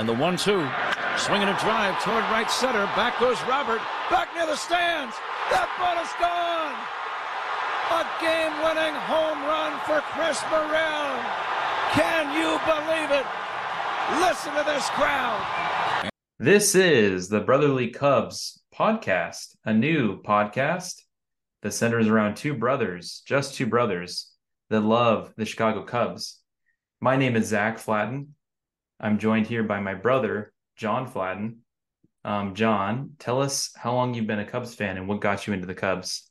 And the one two. Swinging a drive toward right center. Back goes Robert. Back near the stands. That ball is gone. A game winning home run for Chris Morel. Can you believe it? Listen to this crowd. This is the Brotherly Cubs podcast, a new podcast that centers around two brothers, just two brothers that love the Chicago Cubs. My name is Zach Flatten. I'm joined here by my brother, John Flatten. Um, John, tell us how long you've been a Cubs fan and what got you into the Cubs.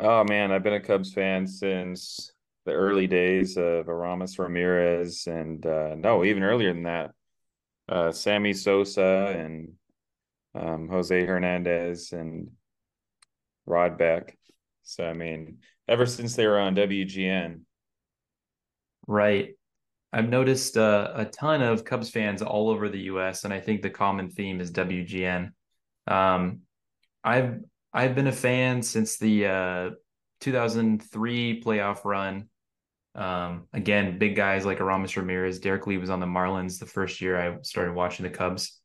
Oh man, I've been a Cubs fan since the early days of Aramis Ramirez, and uh, no, even earlier than that, uh, Sammy Sosa and um, Jose Hernandez and Rod Beck. So I mean, ever since they were on WGN, right? I've noticed uh, a ton of Cubs fans all over the U.S., and I think the common theme is WGN. Um, I've I've been a fan since the uh, 2003 playoff run. Um, again, big guys like Aramis Ramirez, Derrek Lee was on the Marlins the first year I started watching the Cubs.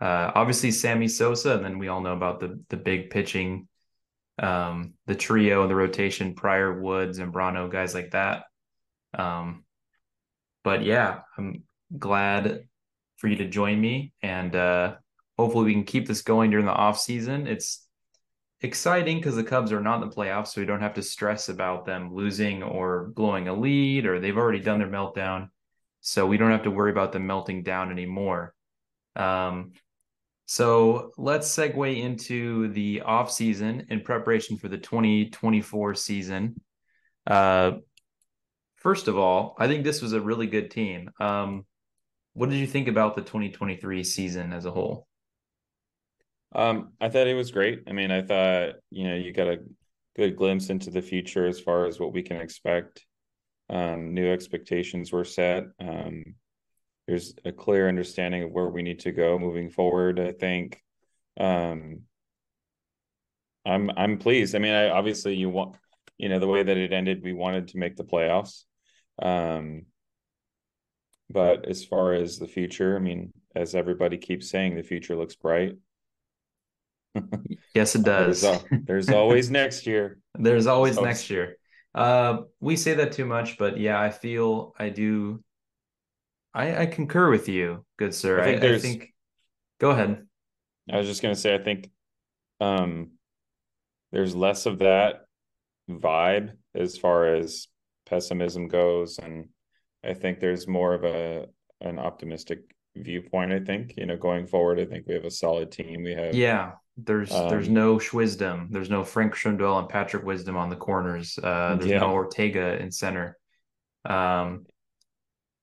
Uh, obviously, Sammy Sosa, and then we all know about the the big pitching, um, the trio, the rotation, Prior, Woods, and Brano, guys like that. Um, but yeah, I'm glad for you to join me, and uh, hopefully we can keep this going during the off season. It's exciting because the Cubs are not in the playoffs, so we don't have to stress about them losing or blowing a lead, or they've already done their meltdown, so we don't have to worry about them melting down anymore. Um, so let's segue into the off season in preparation for the 2024 season. Uh, First of all, I think this was a really good team. Um, what did you think about the 2023 season as a whole? Um, I thought it was great. I mean, I thought, you know, you got a good glimpse into the future as far as what we can expect. Um, new expectations were set. Um, there's a clear understanding of where we need to go moving forward. I think um, I'm I'm pleased. I mean, I obviously you want you know the way that it ended, we wanted to make the playoffs. Um, but as far as the future, I mean, as everybody keeps saying, the future looks bright. yes, it does. there's, there's, always next year. There's always next year. Uh, we say that too much, but yeah, I feel I do. I, I concur with you, good sir. I think, I, I think. Go ahead. I was just gonna say, I think, um, there's less of that vibe as far as pessimism goes and i think there's more of a an optimistic viewpoint i think you know going forward i think we have a solid team we have yeah there's um, there's no Schwisdom. There's no Frank Schwindel and Patrick Wisdom on the corners. Uh, there's yeah. no Ortega in center. Um,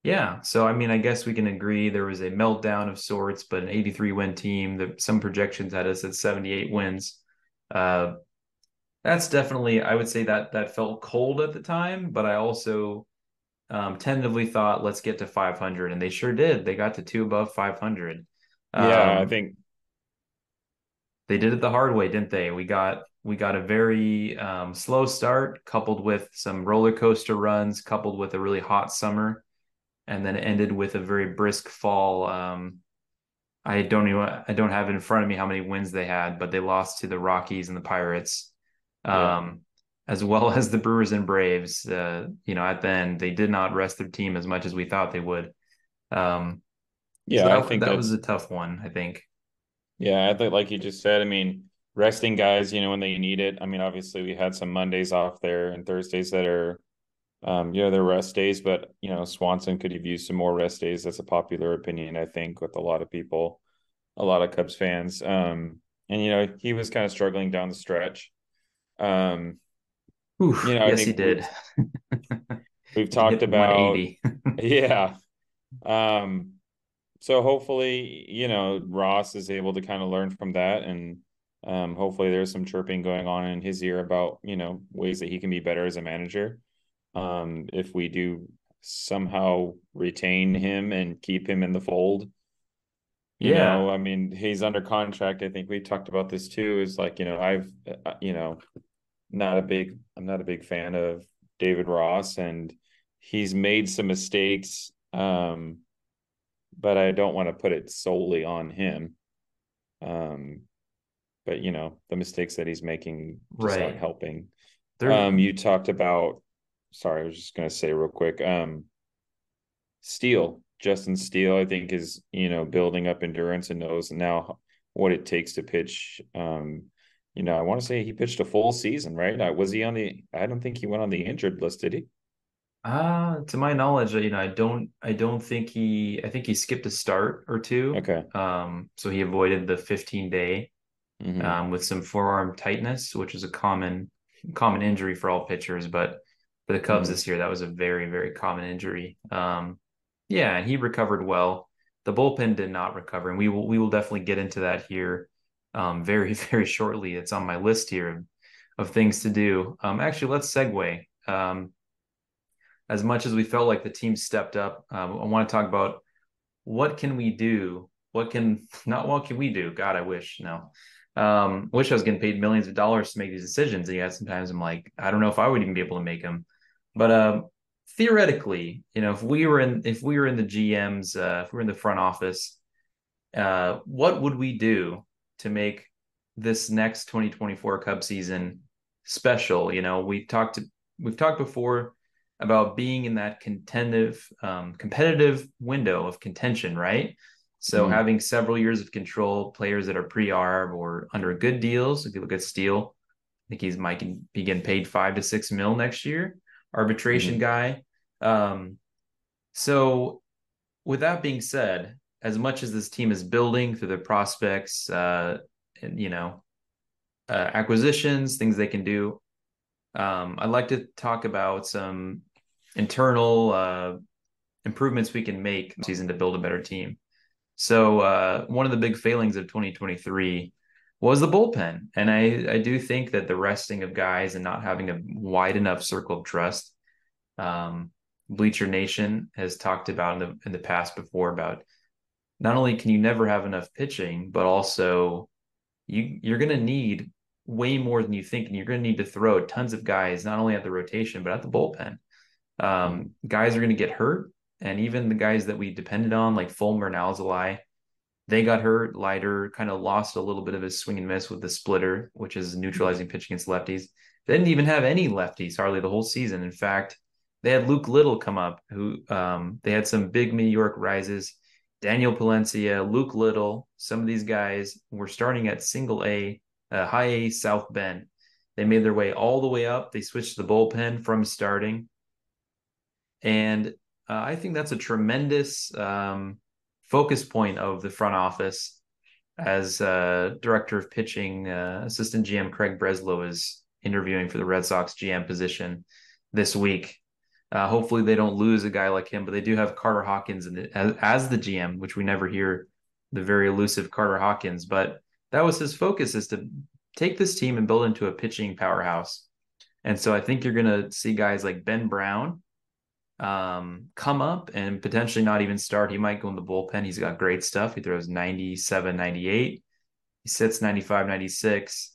yeah. So I mean, I guess we can agree there was a meltdown of sorts, but an 83 win team. That some projections had us at 78 wins. Uh, that's definitely I would say that that felt cold at the time, but I also um, tentatively thought let's get to 500, and they sure did. They got to two above 500. Yeah, um, I think they did it the hard way, didn't they? We got we got a very um, slow start, coupled with some roller coaster runs, coupled with a really hot summer, and then ended with a very brisk fall. Um, I don't even I don't have in front of me how many wins they had, but they lost to the Rockies and the Pirates yeah. um, as well as the Brewers and Braves. Uh, you know, at the end, they did not rest their team as much as we thought they would. Um, yeah, so that, I think that was a tough one. I think. Yeah, I think, like you just said, I mean, resting guys, you know, when they need it. I mean, obviously, we had some Mondays off there and Thursdays that are, um, you know, they're rest days, but you know, Swanson could have used some more rest days. That's a popular opinion, I think, with a lot of people, a lot of Cubs fans. Um, and you know, he was kind of struggling down the stretch. Um, Oof, you know, yes, he did. We've talked about yeah. Um, so hopefully, you know, Ross is able to kind of learn from that, and um, hopefully, there's some chirping going on in his ear about you know ways that he can be better as a manager. Um, if we do somehow retain him and keep him in the fold, you yeah. know, I mean, he's under contract. I think we talked about this too. Is like, you know, I've, uh, you know, not a big I'm not a big fan of David Ross and he's made some mistakes um but I don't want to put it solely on him. Um, but you know the mistakes that he's making just Right. aren't helping. Um, you talked about. Sorry, I was just gonna say real quick. Um, Steele, Justin Steele, I think is you know building up endurance and knows now what it takes to pitch. Um, you know, I want to say he pitched a full season, right? Uh, was he on the? I don't think he went on the injured list, did he? uh, to my knowledge, you know, I don't, I don't think he, I think he skipped a start or two. Okay. Um, so he avoided the 15 day Mhm. um, with some forearm tightness, which is a common common injury for all pitchers. But for the Cubs Mhm. this year, that was a very very common injury. Um, yeah, and he recovered well. The bullpen did not recover, and we will we will definitely get into that here um, very very shortly. It's on my list here of, of things to do. Um, actually, let's segue. Um, as much as we felt like the team stepped up, um, I want to talk about what can we do? What can not what can we do? God, I wish no. Um, wish I was getting paid millions of dollars to make these decisions. And yet sometimes I'm like, I don't know if I would even be able to make them. But um, theoretically, you know, if we were in if we were in the GM's uh, if we were in the front office, uh, what would we do to make this next 2024 Cub season special? You know, we've talked to, we've talked before about being in that contentative, um, competitive window of contention, right? So Mhm. having several years of control, players that are pre-arb or under good deals. If you look at Steele, I think he's might be getting paid five to six mil next year. Arbitration guy. Um, so with that being said, as much as this team is building through their prospects, uh, and you know, uh, acquisitions, things they can do, um, I'd like to talk about some internal uh, improvements we can make season to build a better team. So uh, one of the big failings of 2023 was the bullpen, and I I do think that the resting of guys and not having a wide enough circle of trust. Um, Bleacher Nation has talked about in the in the past before about not only can you never have enough pitching, but also you you're going to need way more than you think, and you're going to need to throw tons of guys not only at the rotation but at the bullpen. Um, guys are going to get hurt, and even the guys that we depended on, like Fulmer and Alzolay, they got hurt. Leiter kind of lost a little bit of his swing and miss with the splitter, which is neutralizing pitch against lefties. They didn't even have any lefties hardly the whole season. In fact, they had Luke Little come up, who um, they had some big meteoric rises. Daniel Palencia, Luke Little, some of these guys were starting at single A, uh, high A South Bend. They made their way all the way up. They switched the bullpen from starting. And uh, I think that's a tremendous um, focus point of the front office as uh, director of pitching, uh, assistant GM Craig Breslow is interviewing for the Red Sox GM position this week. Uh, hopefully, they don't lose a guy like him, but they do have Carter Hawkins in the, as, as the GM, which we never hear the very elusive Carter Hawkins. But that was his focus: is to take this team and build into a pitching powerhouse. And so I think you're going to see guys like Ben Brown um, come up and potentially not even start. He might go in the bullpen. He's got great stuff. He throws 97, 98. He sits 95, 96.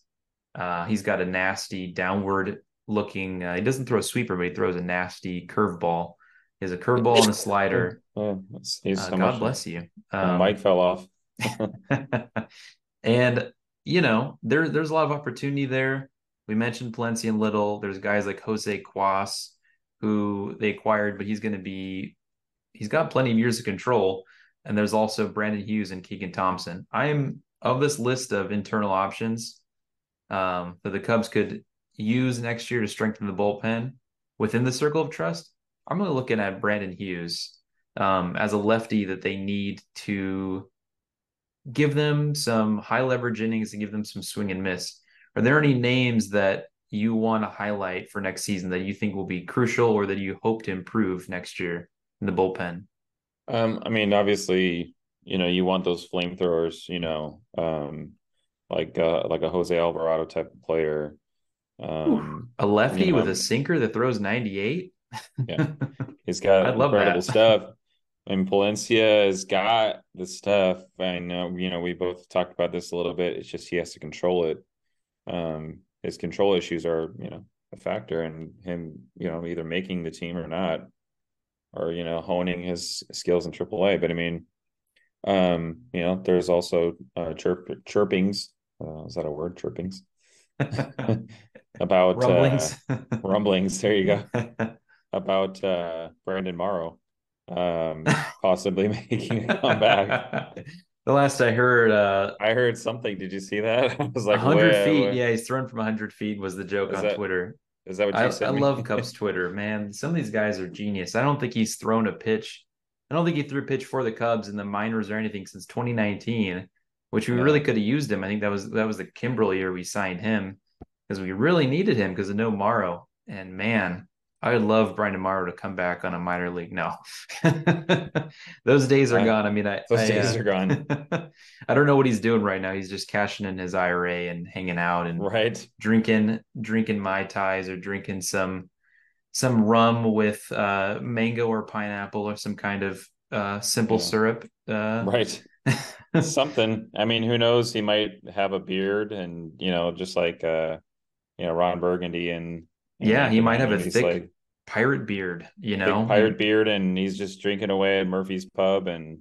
Uh, he's got a nasty downward looking. Uh, he doesn't throw a sweeper, but he throws a nasty curveball. He has a curveball and a slider. Oh, he's Uh, so God bless you. Um, mic fell off. and you know, there there's a lot of opportunity there. We mentioned Palencia and Little. There's guys like Jose Cuas who they acquired, but he's going to be he's got plenty of years of control. And there's also Brandon Hughes and Keegan Thompson. I am of this list of internal options um, that the Cubs could use next year to strengthen the bullpen within the circle of trust. I'm really looking at Brandon Hughes um, as a lefty that they need to give them some high leverage innings and give them some swing and miss. Are there any names that you want to highlight for next season that you think will be crucial or that you hope to improve next year in the bullpen? Um, I mean, obviously, you know, you want those flamethrowers, you know, um, like uh, like a Jose Alvarado type of player. Um, A lefty you with a sinker that throws 98? Yeah. he's got I'd love incredible that. stuff. And Palencia has got the stuff. I know, you know, we both talked about this a little bit. It's just he has to control it. Um, his control issues are, you know, a factor in him, you know, either making the team or not, or you know, honing his skills in AAA. But I mean, Um, you know, there's also uh, chirp chirpings. Uh, is that a word? Chirpings about rumblings. Uh, rumblings. There you go. about uh, Brandon Morrow um, possibly making a comeback. the last I heard, uh, I heard something. Did you see that? I was like, 100 feet. Yeah, he's thrown from 100 feet. Was the joke on that, Twitter? Is that what you I, said? I love Cubs Twitter, man. Some of these guys are genius. I don't think he's thrown a pitch. I don't think he threw a pitch for the Cubs in the minors or anything since 2019, which we yeah. really could have used him. I think that was that was the Kimbrel year we signed him because we really needed him because of no Morrow. And man, I would love Brian Morrow to come back on a minor league. No, those days are gone. I mean, I those I, days uh, are gone. I don't know what he's doing right now. He's just cashing in his IRA and hanging out and right drinking drinking mai tais or drinking some some rum with uh, mango or pineapple or some kind of uh, simple yeah. syrup. Uh, right. Something. I mean, who knows? He might have a beard and you know, just like uh, you know, Ron Burgundy and yeah, he might have a thick like, pirate beard, you know, pirate beard, and he's just drinking away at Murphy's Pub, and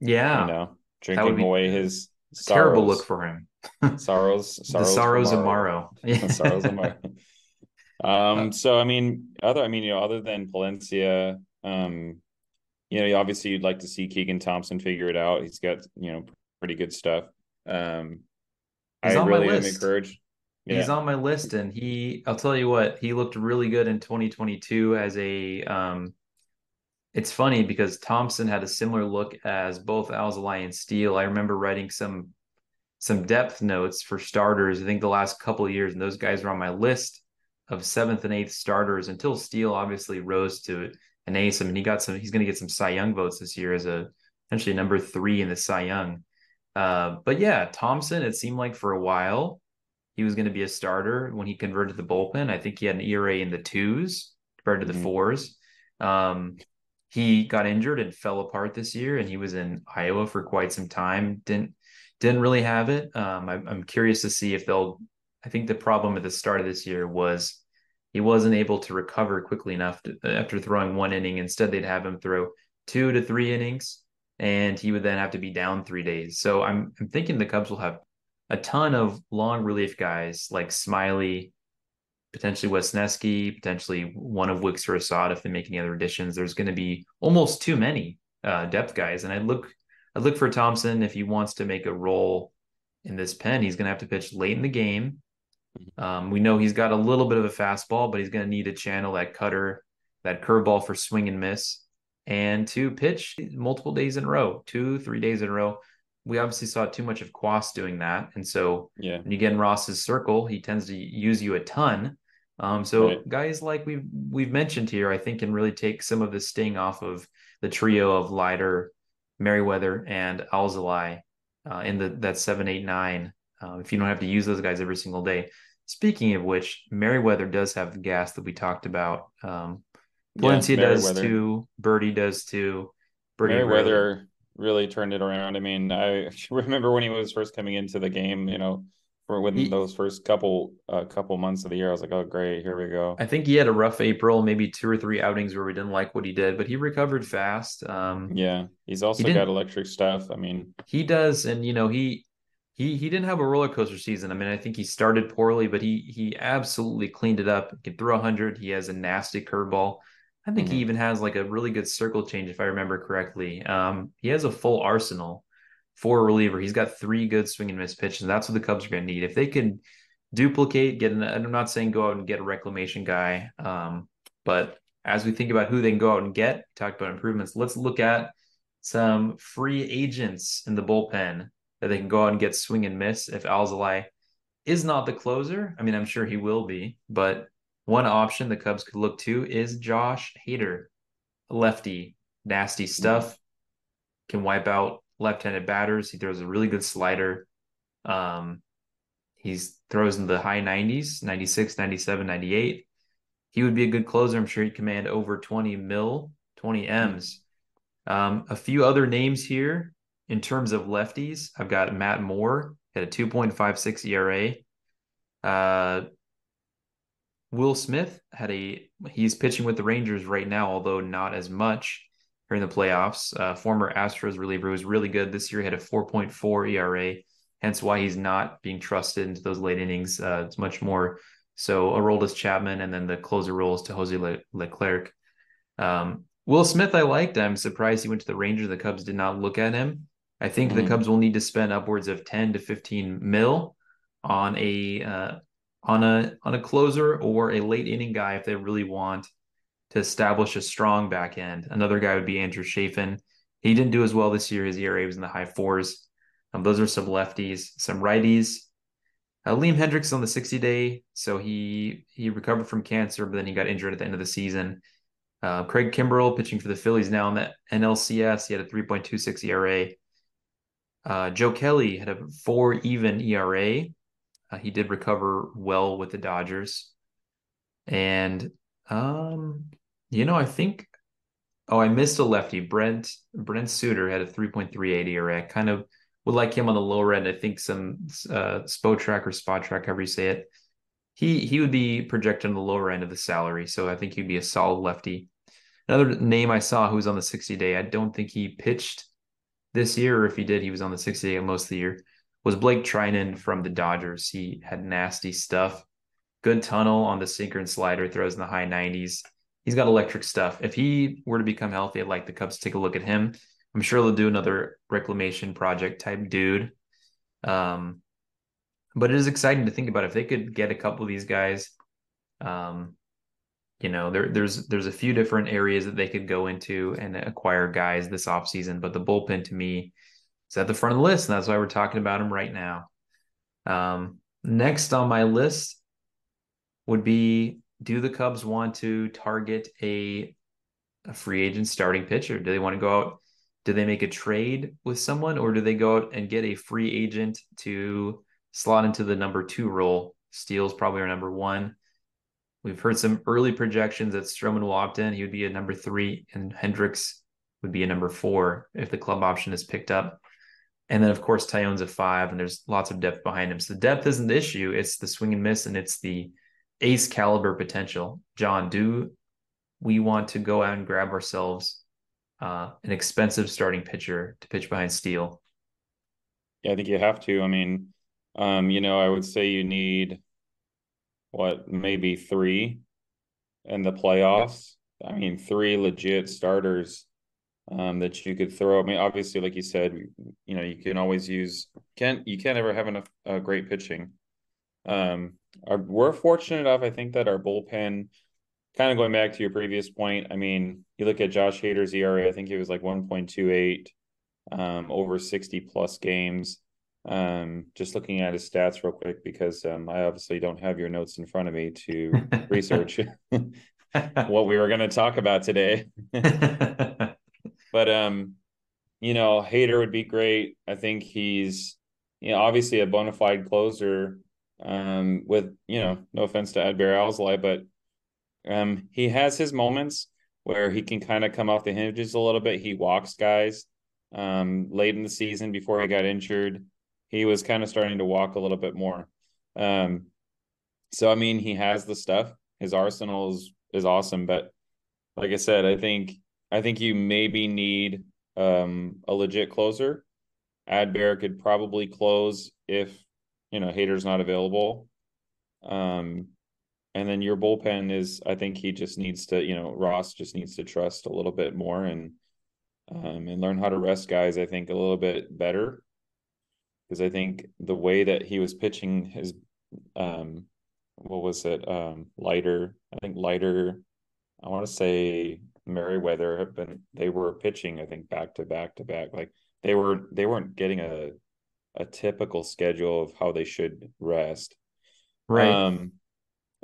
yeah, you know, drinking away his terrible look for him. sorrows, sorrows, the sorrows of Morrow. Yeah. sorrows of Morrow. Um, so I mean, other, I mean, you know, other than Palencia, um, you know, obviously you'd like to see Keegan Thompson figure it out. He's got, you know, pretty good stuff. Um, He's I really am encouraged. Yeah. He's on my list, and he, I'll tell you what, he looked really good in 2022 as a. Um, it's funny because Thompson had a similar look as both Alzolay and Steele. I remember writing some some depth notes for starters. I think the last couple of years, and those guys were on my list of seventh and eighth starters until Steele obviously rose to an ace. I mean, he got some. He's going to get some Cy Young votes this year as a essentially number three in the Cy Young. Uh, but yeah, Thompson. It seemed like for a while he was going to be a starter when he converted the bullpen. I think he had an ERA in the twos compared to the mm-hmm. fours. Um, he got injured and fell apart this year, and he was in Iowa for quite some time. Didn't didn't really have it. Um, I, I'm curious to see if they'll. I think the problem at the start of this year was he wasn't able to recover quickly enough to, after throwing one inning. Instead, they'd have him throw two to three innings, and he would then have to be down three days. So I'm I'm thinking the Cubs will have a ton of long relief guys like Smiley, potentially Wesneski, potentially one of Wicks or Assad if they make any other additions. There's going to be almost too many uh, depth guys, and I look I look for Thompson if he wants to make a role in this pen. He's going to have to pitch late in the game. Mm-hmm. Um, we know he's got a little bit of a fastball, but he's going to need to channel that cutter, that curveball for swing and miss, and to pitch multiple days in a row, two, three days in a row we obviously saw too much of Cuas doing that. And so yeah. when you get in Ross's circle, he tends to use you a ton. Um, so right. guys like we've we've mentioned here, I think can really take some of the sting off of the trio of Leiter, Merryweather, and Alzolay uh, in the that seven, eight, nine. Uh, if you don't have to use those guys every single day. Speaking of which, Merryweather does have the gas that we talked about. Um, Palencia yeah, does too. Birdie does too. Birdie Merryweather really turned it around. I mean, I remember when he was first coming into the game, you know, for within those first couple uh, couple months of the year, I was like, oh great, here we go. I think he had a rough April, maybe two or three outings where we didn't like what he did, but he recovered fast. Um, yeah, he's also he got electric stuff. I mean, he does, and you know, he he he didn't have a roller coaster season. I mean, I think he started poorly, but he he absolutely cleaned it up. He can throw hundred. He has a nasty curveball. I think mm-hmm. he even has like a really good circle change, if I remember correctly. Um, he has a full arsenal for a reliever. He's got three good swing and miss pitches. And that's what the Cubs are going to need. If they can duplicate, get an, I'm not saying go out and get a reclamation guy, um, but as we think about who they can go out and get, talked about improvements. Let's look at some free agents in the bullpen that they can go out and get swing and miss if Alzolay is not the closer. I mean, I'm sure he will be, but one option the Cubs could look to is Josh Hader, lefty, nasty stuff, can wipe out left-handed batters. He throws a really good slider. Um, he's throws in the high 90s, 96, 97, 98. He would be a good closer. I'm sure he'd command over 20 mil, 20 M's. Um, a few other names here in terms of lefties. I've got Matt Moore at a 2.56 ERA. Uh, Will Smith had a he's pitching with the Rangers right now, although not as much. during the playoffs. Uh, former Astros reliever was really good this year. He had a 4.4 ERA, hence why he's not being trusted into those late innings. Uh, it's much more so Aroldis Chapman, and then the closer roles to Jose Le- Leclerc. Um, Will Smith, I liked. I'm surprised he went to the Rangers. The Cubs did not look at him. I think mm-hmm. the Cubs will need to spend upwards of 10 to 15 mil on a uh, on a on a closer or a late inning guy if they really want to establish a strong back end. Another guy would be Andrew Chafin. He didn't do as well this year. His ERA was in the high fours. Um, those are some lefties, some righties. Uh, Liam Hendriks on the 60 day, so he he recovered from cancer, but then he got injured at the end of the season. Uh, Craig Kimbrel pitching for the Phillies now in the NLCS. He had a 3.26 ERA. Uh, Joe Kelly had a four even ERA. Uh, he did recover well with the Dodgers. And um, you know, I think oh, I missed a lefty. Brent Brent Suter had a 3.38 ERA. kind of would like him on the lower end. I think some uh track or Spotrac, however you say it. He he would be projected on the lower end of the salary. So I think he'd be a solid lefty. Another name I saw who was on the 60 day, I don't think he pitched this year, or if he did, he was on the 60 day most of the year, was Blake Treinen from the Dodgers. He had nasty stuff. Good tunnel on the sinker and slider, throws in the high 90s. He's got electric stuff. If he were to become healthy, I'd like the Cubs to take a look at him. I'm sure they'll do another reclamation project type dude. Um, but it is exciting to think about if they could get a couple of these guys. Um, you know, there, there's there's a few different areas that they could go into and acquire guys this offseason, but the bullpen to me is at the front of the list, and that's why we're talking about him right now. Um, next on my list would be: Do the Cubs want to target a a free agent starting pitcher? Do they want to go out? Do they make a trade with someone, or do they go out and get a free agent to slot into the number two role? Steele's probably our number one. We've heard some early projections that Stroman will opt in. He would be a number three, and Hendricks would be a number four if the club option is picked up. And then, of course, Taillon's a five, and there's lots of depth behind him. So the depth isn't the issue; it's the swing and miss, and it's the ace caliber potential. John, do we want to go out and grab ourselves uh, an expensive starting pitcher to pitch behind Steele? Yeah, I think you have to. I mean, um, you know, I would say you need what maybe three in the playoffs. I mean, three legit starters um, that you could throw. I mean, obviously, like you said, you know, you can always use can't you can't ever have enough uh, great pitching. Um, our, we're fortunate enough, I think, that our bullpen. Kind of going back to your previous point, I mean, you look at Josh Hader's ERA. I think it was like one point two eight um, over sixty plus games. Um, just looking at his stats real quick because um, I obviously don't have your notes in front of me to research what we were going to talk about today. but um, you know, Hader would be great. I think he's you know obviously a bona fide closer. Um, with you know, no offense to Adbert Alzolay, but um, he has his moments where he can kind of come off the hinges a little bit. He walks guys um, late in the season before he got injured he was kind of starting to walk a little bit more. Um, so I mean, he has the stuff. His arsenal is is awesome, but like I said, I think I think you maybe need um, a legit closer. Adbert could probably close if you know Hader's not available. Um, and then your bullpen is, I think he just needs to, you know, Ross just needs to trust a little bit more and um, and learn how to rest guys. I think a little bit better because I think the way that he was pitching his um what was it um Leiter I think Leiter. I want to say Merryweather have been they were pitching I think back to back to back. Like they were they weren't getting a a typical schedule of how they should rest. Right. Um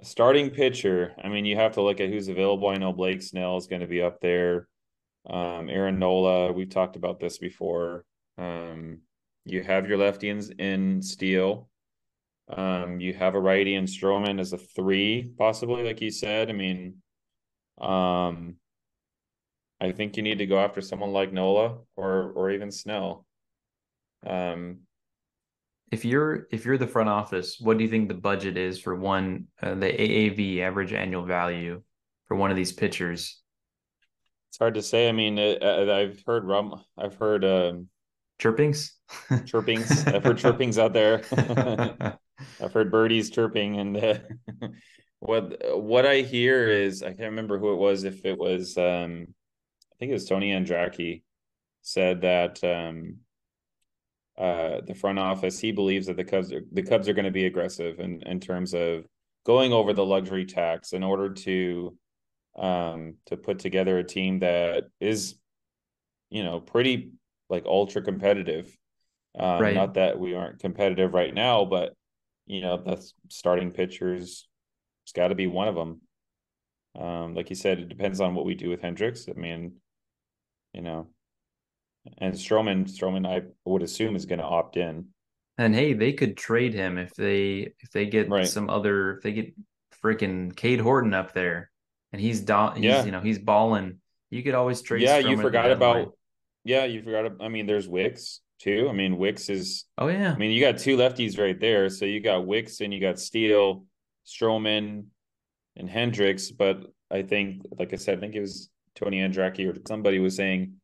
a starting pitcher I mean you have to look at who's available. I know Blake Snell is going to be up there. Um Aaron Nola we've talked about this before. Um you have your lefty in, in Steele. Um, you have a righty in Stroman as a three, possibly, like you said. I mean, um, I think you need to go after someone like Nola or or even Snell. Um, if you're if you're the front office, what do you think the budget is for one uh, the AAV average annual value for one of these pitchers? It's hard to say. I mean, uh, I've heard rum. I've heard um, chirpings, chirpings. I've heard chirpings out there. I've heard birdies chirping, and uh, what what I hear is I can't remember who it was. If it was, um, think it was Tony Andracki said that um, uh, the front office he believes that the Cubs are, the Cubs are going to be aggressive in in terms of going over the luxury tax in order to um, to put together a team that is, you know, pretty like ultra competitive. Um, right. Not that we aren't competitive right now, but you know, the starting pitchers, it's got to be one of them. Um, like you said, it depends on what we do with Hendricks. I mean, you know, and Stroman, Stroman, I would assume is going to opt in. And hey, they could trade him if they if they get right. some other if they get freaking Cade Horton up there and he's, do- he's yeah. you know he's balling. You could always trade. Yeah, Stroman you forgot about. Yeah, you forgot. I mean, there's Wicks too. I mean, Wicks is. Oh yeah. I mean, you got two lefties right there. So you got Wicks and you got Steele, Stroman, and Hendricks. But I think, like I said, I think it was Tony Andracki or somebody was saying,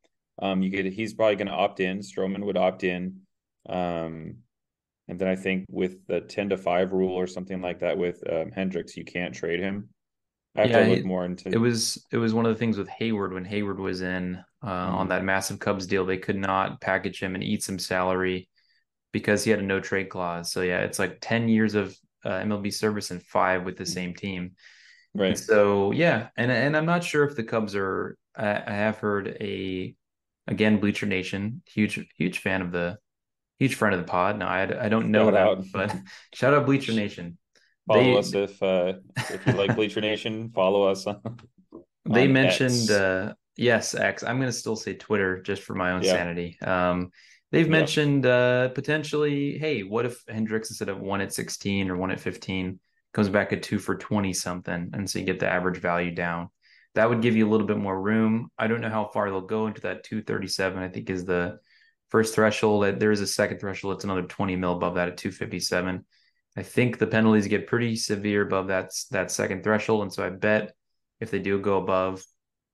um, you could. He's probably going to opt in. Stroman would opt in. Um, and then I think with the 10 to 5 rule or something like that with um, Hendricks, you can't trade him. I have yeah, to look more into it was it was one of the things with Heyward when Heyward was in uh, mm-hmm. on that massive Cubs deal, they could not package him and eat some salary because he had a no trade clause. So yeah, it's like 10 years of uh, MLB service and five with the same team. Right. And so yeah, and and I'm not sure if the Cubs are I, I have heard a again Bleacher Nation, huge huge fan of the huge friend of the pod. No, I, I don't know shout that, out. but shout out Bleacher Nation. Follow they, us if uh, if you like Bleacher Nation. Follow us. On, they mentioned uh, yes, X. I'm going to still say Twitter just for my own yeah. sanity. Um, they've mentioned uh, potentially, hey, what if Hendricks instead of one at 16 or one at 15 comes back at two for 20 something, and so you get the average value down. That would give you a little bit more room. I don't know how far they'll go into that 237. I think is the first threshold. There is a second threshold. It's another 20 mil above that at 257. I think the penalties get pretty severe above that that second threshold, and so I bet if they do go above,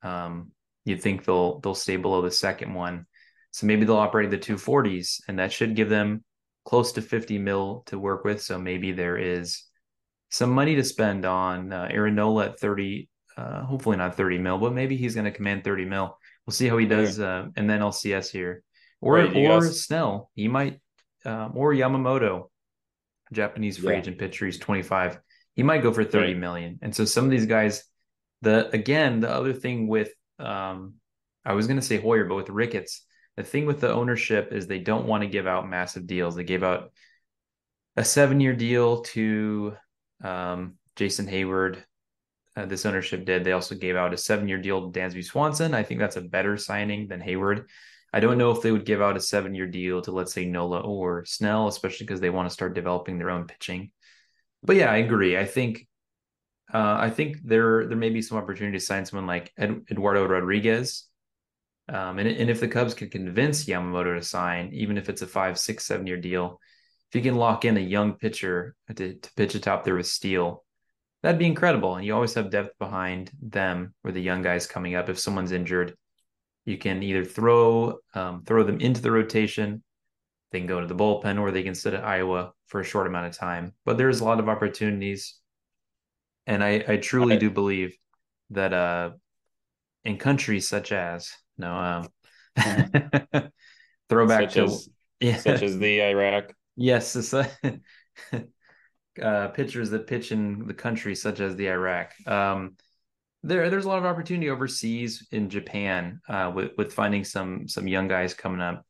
um, you think they'll they'll stay below the second one. So maybe they'll operate the 240s, and that should give them close to 50 mil to work with. So maybe there is some money to spend on uh, Aaron Nola at 30. Uh, hopefully not 30 mil, but maybe he's going to command 30 mil. We'll see how he does, uh, and then LCS here, or right, or guys... Snell. He might, um, or Yamamoto. Japanese free yeah. agent pitcher. He's 25. He might go for thirty right. million. And so some of these guys, the again, the other thing with um, I was gonna say Hoyer, but with Ricketts, the thing with the ownership is they don't want to give out massive deals. They gave out a seven-year deal to um, Jason Heyward. Uh, this ownership did. They also gave out a seven-year deal to Dansby Swanson. I think that's a better signing than Heyward. I don't know if they would give out a seven year deal to, let's say, Nola or Snell, especially because they want to start developing their own pitching. But yeah, I agree. I think uh, I think there there may be some opportunity to sign someone like Ed, Eduardo Rodriguez. Um, and, and if the Cubs can convince Yamamoto to sign, even if it's a five, six, seven year deal, if you can lock in a young pitcher to, to pitch atop there with Steele, that'd be incredible. And you always have depth behind them or the young guys coming up if someone's injured. You can either throw um, throw them into the rotation, they can go to the bullpen, or they can sit at Iowa for a short amount of time. But there's a lot of opportunities, and I, I truly do believe that uh, in countries such as no um, throwback such to as, yeah, such as the Iraq. Yes, uh, pitchers that pitch in the country such as the Iraq. Um, there there's a lot of opportunity overseas in Japan uh, with with finding some some young guys coming up.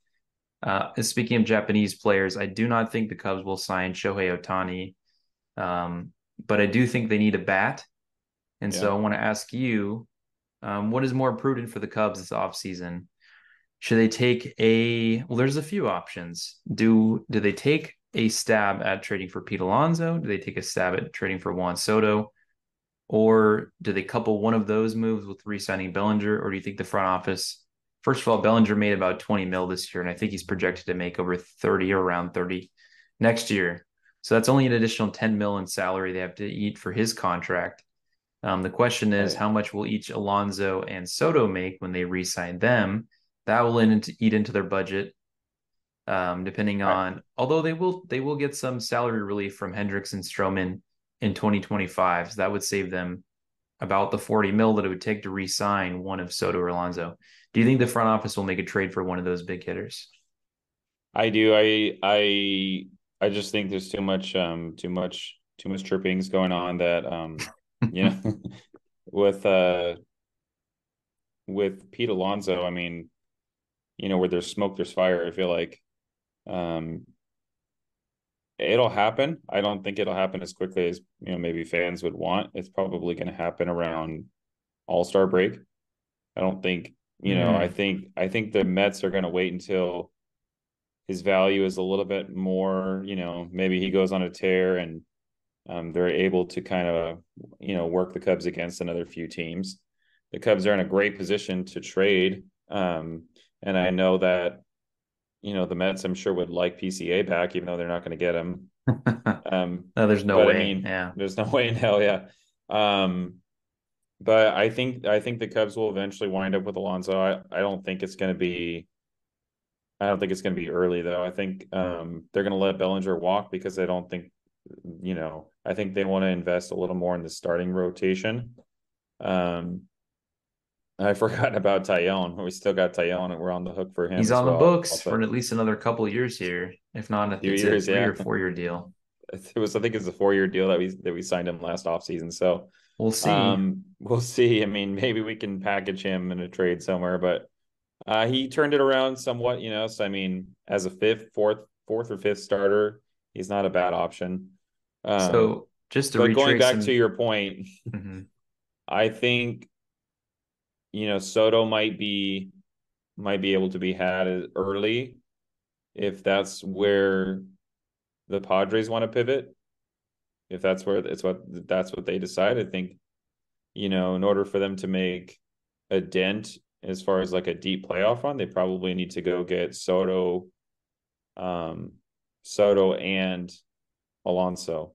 Uh, speaking of Japanese players, I do not think the Cubs will sign Shohei Ohtani, um, but I do think they need a bat. And yeah. so I want to ask you, um, what is more prudent for the Cubs this offseason? Should they take a well? There's a few options. Do do they take a stab at trading for Pete Alonso? Do they take a stab at trading for Juan Soto? Or do they couple one of those moves with re-signing Bellinger? Or do you think the front office, first of all, Bellinger made about 20 mil this year, and I think he's projected to make over 30 or around 30 next year. So that's only an additional 10 mil in salary they have to eat for his contract. Um, the question is, Right. how much will each Alonso and Soto make when they re-sign them? That will into, eat into their budget, um, depending Right. on. Although they will they will get some salary relief from Hendricks and Stroman in 2025, so that would save them about the 40 mil that it would take to re-sign one of Soto or Alonso. Do you think the front office will make a trade for one of those big hitters? I do. I I I just think there's too much um too much too much trippings going on that um you know with uh with Pete Alonso, I mean, you know, where there's smoke, there's fire. I feel like um it'll happen. I don't think it'll happen as quickly as you know maybe fans would want. It's probably going to happen around All Star break. I don't think you know. Mm. I think I think the Mets are going to wait until his value is a little bit more. You know, maybe he goes on a tear and um, they're able to kind of you know work the Cubs against another few teams. The Cubs are in a great position to trade, um, and I know that you know the Mets. I'm sure would like PCA back, even though they're not going to get him. Um, no, there's no way. I mean, yeah, there's no way in hell, yeah. Um, but I think I think the Cubs will eventually wind up with Alonso. I, I don't think it's going to be. I don't think it's going to be early though. I think um, they're going to let Bellinger walk because I don't think, you know, I think they want to invest a little more in the starting rotation. Um, I forgot about Taillon. We still got Taillon, and we're on the hook for him. he's on the books Also, for at least another couple of years here, if not a Few years, a three yeah. or four year deal. it was I think it's a four year deal that we that we signed him last offseason. So We'll see. Um, we'll see. I mean, maybe we can package him in a trade somewhere, but uh, he turned it around somewhat, you know. So I mean, as a fifth, fourth, fourth or fifth starter, he's not a bad option. Um, so just to but going back some- to your point, Mhm. I think you know Soto might be might be able to be had early if that's where the Padres want to pivot. If that's where it's what that's what they decide, I think you know, in order for them to make a dent as far as like a deep playoff run, they probably need to go get Soto, um, Soto and Alonso.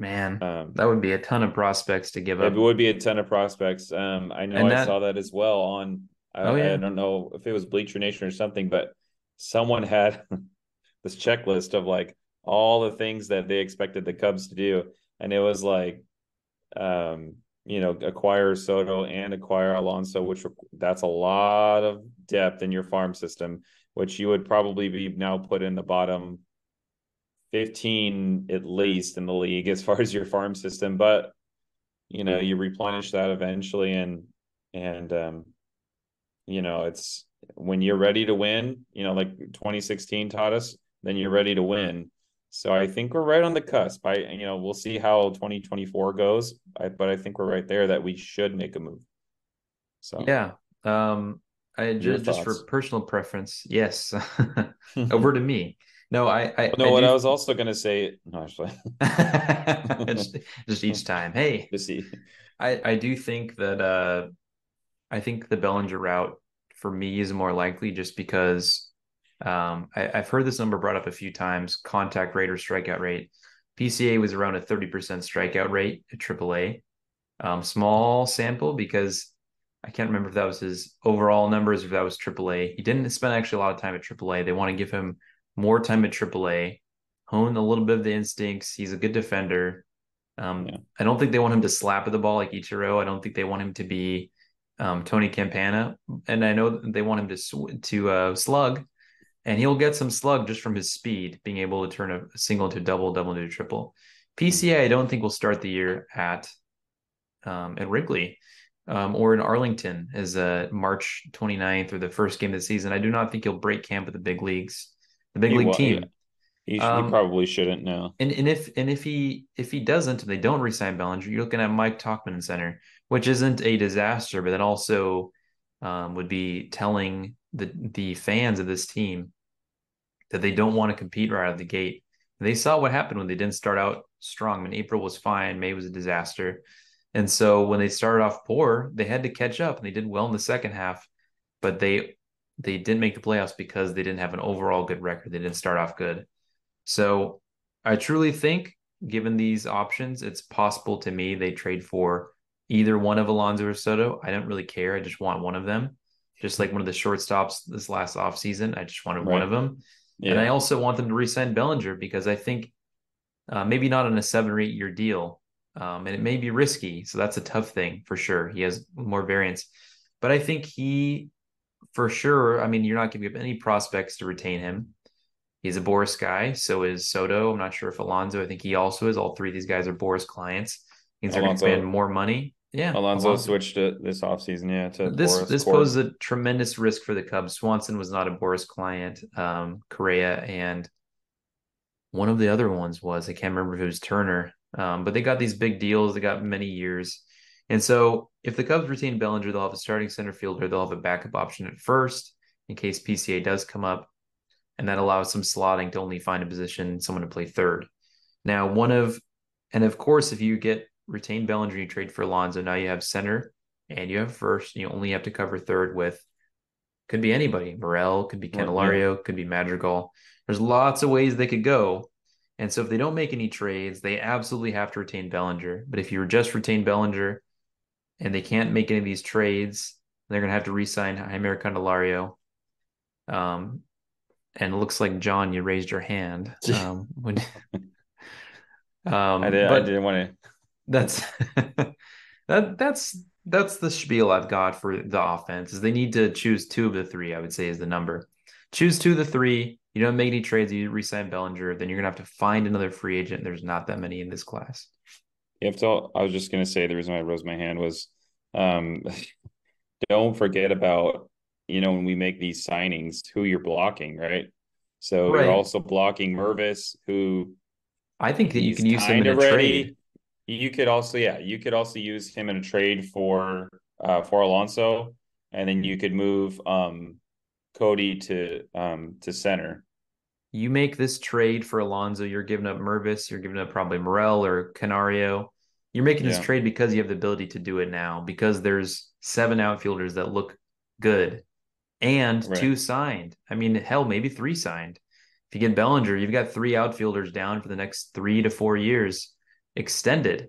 Man, Um, that would be a ton of prospects to give up. it would be a ton of prospects. Um, I know And I that- saw that as well on. I, Oh, yeah. I don't know if it was Bleacher Nation or something, but someone had this checklist of like all the things that they expected the Cubs to do, and it was like, um, you know, acquire Soto and acquire Alonso, which that's a lot of depth in your farm system, which you would probably be now put in the bottom 15 at least in the league as far as your farm system. But you know, you replenish that eventually and and um you know, it's when you're ready to win, you know, like 2016 taught us, then you're ready to win. So I think we're right on the cusp. I you know, we'll see how 2024 goes, I, but I think we're right there that we should make a move. So Yeah. Um, I just, just for personal preference, yes. Over to me. No, I, I no, I what do- I was also gonna say, no, actually, just, just each time. Hey, to I, I do think that uh I think the Bellinger route for me is more likely just because um I, I've heard this number brought up a few times, contact rate or strikeout rate. PCA was around a 30% strikeout rate at AAA. Um, small sample because I can't remember if that was his overall numbers or if that was AAA. He didn't spend actually a lot of time at AAA. They want to give him more time at AAA, hone a little bit of the instincts. He's a good defender. Um, Yeah. I don't think they want him to slap at the ball like Ichiro. I don't think they want him to be um, Tony Campana, and I know they want him to sw- to uh, slug, and he'll get some slug just from his speed, being able to turn a, single into a double, double into a triple. PCA, I don't think will start the year at um, at Wrigley um, or in Arlington as a March 29th or the first game of the season. I do not think he'll break camp with the big leagues, the big He league wa- team. he, sh- Um, he probably shouldn't know. And and if and if he if he doesn't, and they don't resign Bellinger, you're looking at Mike Tauchman in Center, which isn't a disaster, but that also um, would be telling the the fans of this team that they don't want to compete right out of the gate. They saw what happened when they didn't start out strong. I mean, April was fine, May was a disaster, and so when they started off poor, they had to catch up, and they did well in the second half, but they they didn't make the playoffs because they didn't have an overall good record. They didn't start off good. So I truly think, given these options, it's possible to me they trade for either one of Alonso or Soto. I don't really care. I just want one of them. Just like one of the shortstops this last offseason. I just wanted right. one of them. Yeah. And I also want them to resign Bellinger because I think uh, maybe not on a seven or eight year deal. Um, and it may be risky. So that's a tough thing for sure. He has more variance. But I think he, for sure, I mean, you're not giving up any prospects to retain him. He's a Boras guy. So is Soto. I'm not sure if Alonso. I think he also is. All three of these guys are Boras clients. Means they're going to spend more money. Yeah. Alonzo, Alonso. switched it this offseason. Yeah. To this Boras this poses a tremendous risk for the Cubs. Swanson was not a Boras client. Um, Correa and one of the other ones was, I can't remember if it was Turner. Um, but they got these big deals. They got many years. And so if the Cubs retain Bellinger, they'll have a starting center fielder. They'll have a backup option at first in case PCA does come up. And that allows some slotting to only find a position, someone to play third. Now, one of, and of course, if you get retain Bellinger, you trade for Alonso. Now you have center and you have first. You only have to cover third with, could be anybody. Morel, could be Candelario, yeah. could be Madrigal. There's lots of ways they could go. And so if they don't make any trades, they absolutely have to retain Bellinger. But if you just retain Bellinger and they can't make any of these trades, they're going to have to re-sign Jeimer Candelario. Um, and it looks like John, you raised your hand. Um, when, um, I, did, I didn't want to. That's that. That's that's the spiel I've got for the offense. Is they need to choose two of the three. I would say is the number. Choose two of the three. You don't make any trades. You resign Bellinger, then you're gonna have to find another free agent. There's not that many in this class. You have to. I was just gonna say the reason I rose my hand was, um, don't forget about you know when we make these signings who you're blocking, right? So right. you're also blocking Mervis, who I think that you can use him in a ready. trade. You could also, yeah, you could also use him in a trade for uh for Alonso, and then you could move um Cody to um to center. You make this trade for Alonso, you're giving up Mervis, you're giving up probably Morel or Canario. You're making this trade because you have the ability to do it now, because there's seven outfielders that look good and right. two signed. I mean, hell, maybe three signed. If you get Bellinger, you've got three outfielders down for the next three to four years extended.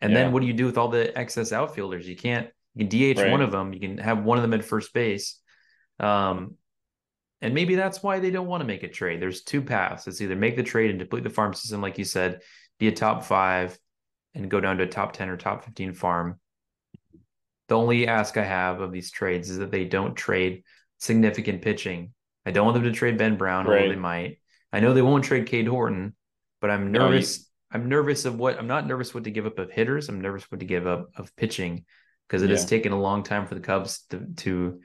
And yeah. then what do you do with all the excess outfielders? You can't you can DH right. one of them, you can have one of them at first base. Um, and maybe that's why they don't want to make a trade. There's two paths. It's either make the trade and deplete the farm system, like you said, be a top five and go down to a top 10 or top 15 farm. The only ask I have of these trades is that they don't trade significant pitching. I don't want them to trade Ben Brown, right. although they might. I know they won't trade Cade Horton, but I'm nervous. No, you... I'm nervous of what I'm not nervous what to give up of hitters. I'm nervous what to give up of pitching because it yeah. has taken a long time for the Cubs to, to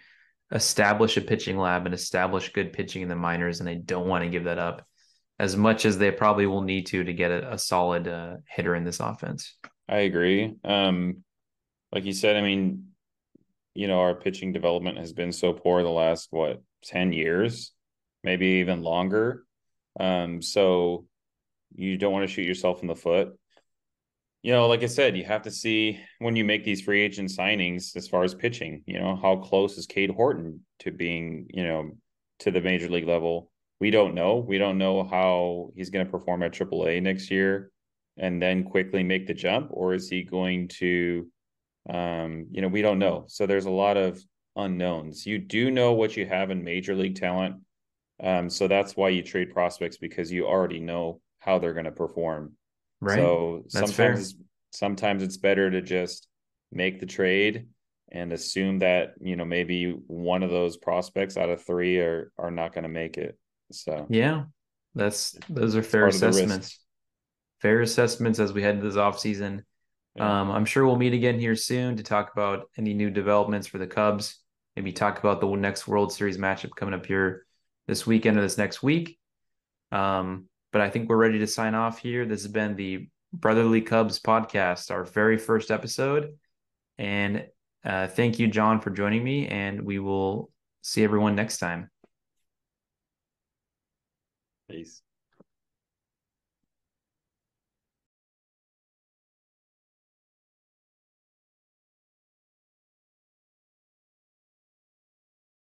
establish a pitching lab and establish good pitching in the minors, and they don't want to give that up as much as they probably will need to to get a, a solid uh, hitter in this offense. I agree. Um, like you said, I mean, you know, our pitching development has been so poor the last what ten years, maybe even longer. Um, so you don't want to shoot yourself in the foot you know, like I said, you have to see when you make these free agent signings as far as pitching, you know, how close is Cade Horton to being, you know, to the major league level? We don't know. We don't know how he's going to perform at AAA next year and then quickly make the jump, or is he going to, um, you know, we don't know. So there's a lot of unknowns. You do know what you have in major league talent. Um, so that's why you trade prospects because you already know how they're going to perform. Right. So That's sometimes fair. sometimes it's better to just make the trade and assume that, you know, maybe one of those prospects out of three are are not going to make it. So Yeah. That's those are fair assessments. Fair assessments as we head into this off season. Yeah. Um, I'm sure we'll meet again here soon to talk about any new developments for the Cubs. Maybe talk about the next World Series matchup coming up here this weekend or this next week. Um, but I think we're ready to sign off here. This has been the Brotherly Cubs podcast, our very first episode. And uh, thank you, John, for joining me. And we will see everyone next time. Peace.